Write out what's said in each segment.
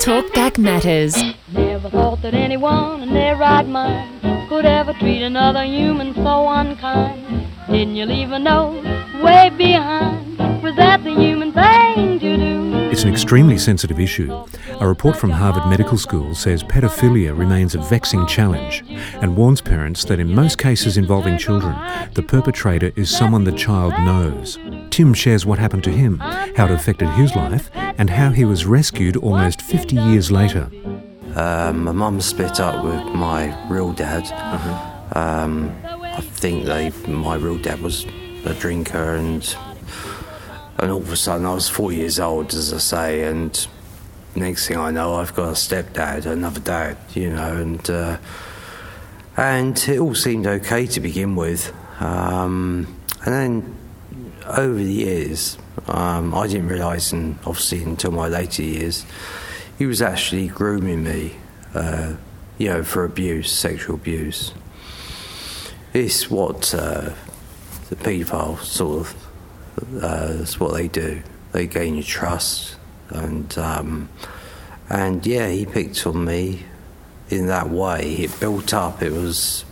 Talkback Matters. Never thought that anyone in their right mind could ever treat another human so unkind. Didn't you leave a note way behind? Was that the human thing to do? It's an extremely sensitive issue. A report from Harvard Medical School says pedophilia remains a vexing challenge and warns parents that in most cases involving children, the perpetrator is someone the child knows. Tim shares what happened to him, how it affected his life, and how he was rescued almost 50 years later. Um, my mum split up with my real dad. Um, I think they, my real dad was a drinker, and and all of a sudden I was four years old, as I say, and next thing I know, I've got a stepdad, another dad, you know, and uh, and it all seemed okay to begin with, um, and then over the years, um, I didn't realise, and obviously until my later years, he was actually grooming me, uh, you know, for abuse, sexual abuse. It's what uh, the paedophile sort of, uh, what they do. They gain your trust, and um, and yeah, he picked on me in that way. It built up. It was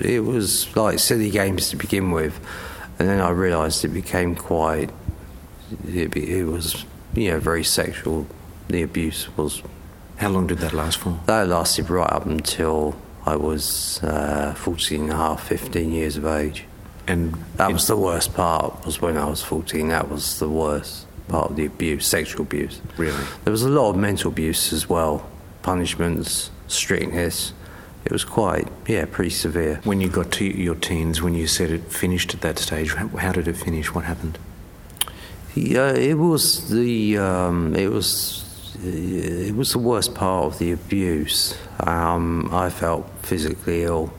it was like silly games to begin with, and then I realised it became quite. It, it was you know very sexual. The abuse was How long did that last for? that lasted right up until I was uh, 14 and a half, 15 years of age. And That was the worst part, was when I was 14. That was the worst part of the abuse, sexual abuse. Really? There was a lot of mental abuse as well, punishments, strictness. It was quite, yeah, pretty severe. when you got to your teens, when you said it finished at that stage, how did it finish? What happened? Yeah, it was the um, it was it was the worst part of the abuse. Um, I felt physically ill,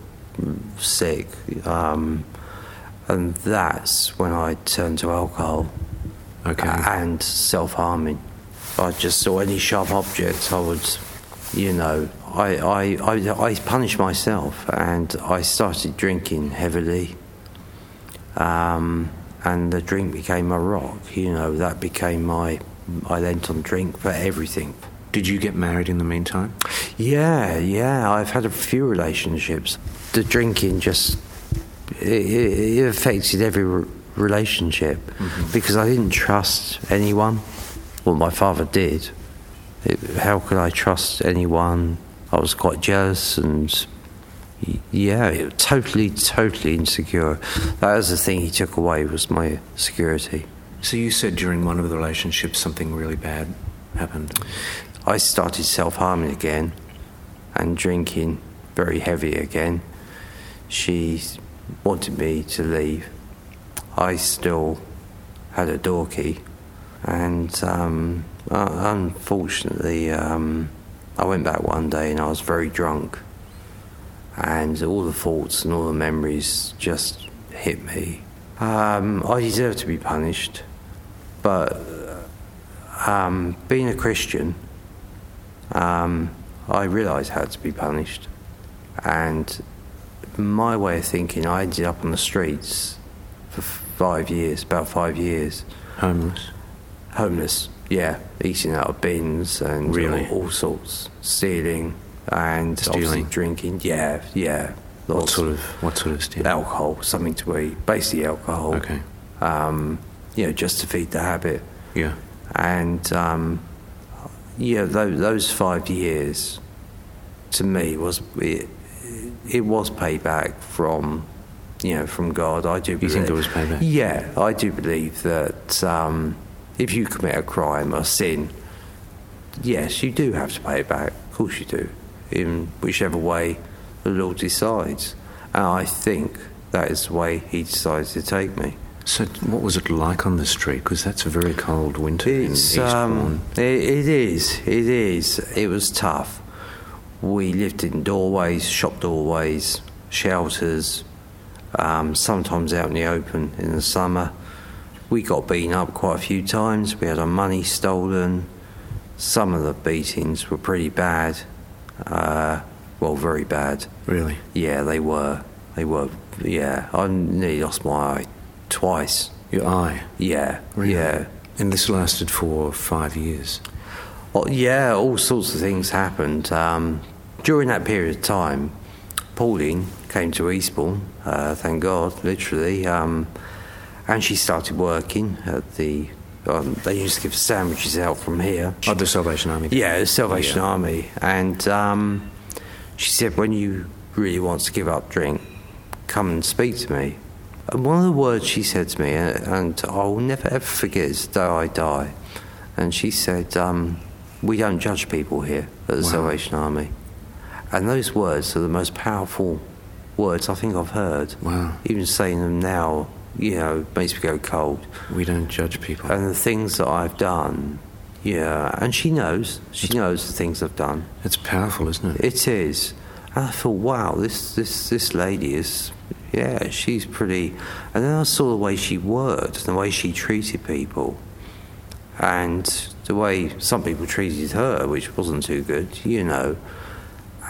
sick, um, and that's when I turned to alcohol Okay. and self harming. I just saw any sharp object, I would, you know, I, I, I, I punished myself and I started drinking heavily. Um, and the drink became a rock, you know, that became my, I lent on drink for everything. Did you get married in the meantime? Yeah, yeah, I've had a few relationships. The drinking just, it, it, affected every re- relationship mm-hmm. because I didn't trust anyone. Well, my father did. It, how could I trust anyone? I was quite jealous and, yeah, it, totally, totally insecure. That was the thing he took away was my security. So you said during one of the relationships something really bad happened. I started self harming again and drinking very heavy again. She wanted me to leave. I still had a door key, and um, uh, unfortunately, um, I went back one day and I was very drunk, and all the thoughts and all the memories just hit me. Um, I deserve to be punished, but um, being a Christian, um, I realised how to be punished. And my way of thinking, I ended up on the streets for five years, about five years, Homeless. homeless. Yeah, eating out of bins and Really? all, all sorts, stealing and Stealing? drinking. Yeah, yeah. What sort of what sort of steal? alcohol, something to eat, basically alcohol. Okay. Um, you know, just to feed the habit. Yeah. And um, yeah, those, those five years to me was it, it was payback from you know from God. I do. You Believe, think it was payback? Yeah, I do believe that um, if you commit a crime or sin, yes, you do have to pay it back. Of course, you do, in whichever way the Lord decides. And I think that is the way He decides to take me. So what was it like on the street? Because that's a very cold winter in It's Eastbourne. um, it, it is, it is. It was tough. We lived in doorways, shop doorways, shelters, um, sometimes out in the open in the summer. We got beaten up quite a few times. We had our money stolen. Some of the beatings were pretty bad. Uh, well, very bad. really? Yeah, they were. They were. Yeah, I nearly lost my eye twice. Your eye. Yeah, Really? yeah. And this lasted for five years. Oh, yeah, all sorts of things happened. Um, during that period of time, Pauline came to Eastbourne, uh, thank God, literally, um, and she started working at the. Um, they used to give sandwiches out from here. Oh, the Salvation Army. Yeah, the Salvation Yeah. Army. And um, she said, when you really want to give up drink, come and speak to me. And one of the words she said to me, uh, and I'll never ever forget is the day I die. And she said, um, we don't judge people here at the Wow. Salvation Army. And those words are the most powerful words I think I've heard. Wow. Even saying them now, you know, makes me go cold We don't judge people. and the things that I've done. Yeah, and she knows. She knows the things I've done. It's powerful, isn't it? It is. And I thought, wow, this this this lady is, yeah, she's pretty. And then I saw the way she worked, the way she treated people, and the way some people treated her, which wasn't too good, you know.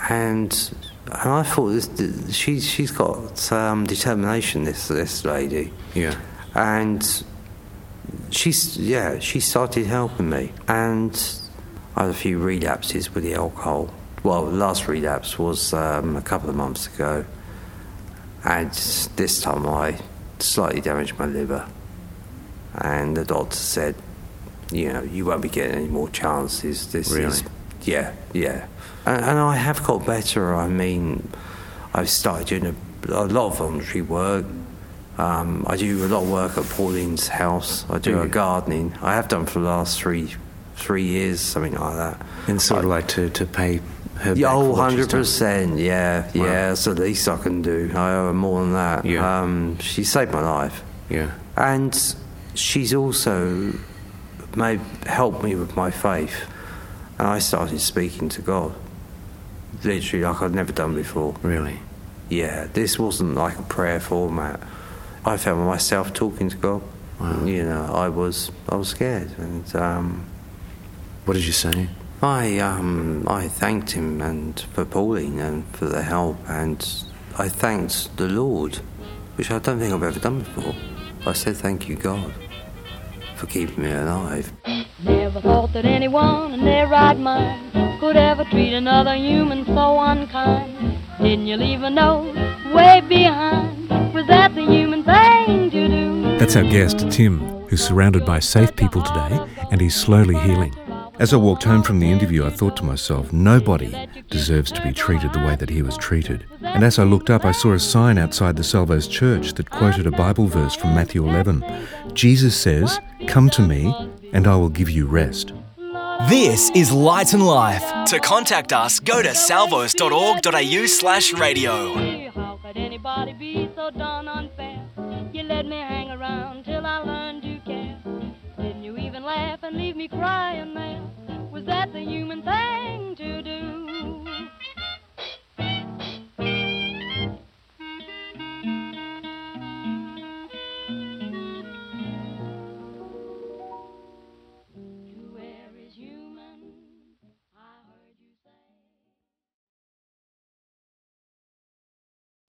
And and I thought this, she's got um, determination. This this lady Yeah. and she's yeah she started helping me and I had a few relapses with the alcohol well the last relapse was um, a couple of months ago and this time I slightly damaged my liver and the doctor said you know you won't be getting any more chances this Really? is yeah yeah and, and I have got better I mean I've started doing a, a lot of voluntary work um, I do a lot of work at Pauline's house. I do Do a gardening. I have done for the last three three years, something like that. And sort of like to, to pay her Yeah, back oh, for what she's done. 100%. Yeah, Wow. yeah. It's the least I can do. I owe her more than that. Yeah. Um, she saved my life. Yeah. And she's also made, helped me with my faith. And I started speaking to God. Literally, like I'd never done before. Really. Yeah, this wasn't like a prayer format. I found myself talking to God. Wow. You know, I was I was scared, and um, What did you say? I um, I thanked him and for Pauline and for the help, and I thanked the Lord, which I don't think I've ever done before. I said thank you, God, for keeping me alive. Never thought that anyone in their right mind could ever treat another human so unkind. Didn't you leave a note way behind? Was that the human thing to do? That's our guest, Tim, who's surrounded by safe people today and he's slowly healing. As I walked home from the interview, I thought to myself, nobody deserves to be treated the way that he was treated. And as I looked up, I saw a sign outside the Salvos Church that quoted a Bible verse from Matthew 11. Jesus says, Come to me, and I will give you rest. This is Light and Life. To contact us, go to salvos.org.au slash radio. How could anybody be so darn unfair? You let me hang around till I learned to care. Didn't you even laugh and leave me crying there? Was that the human thing?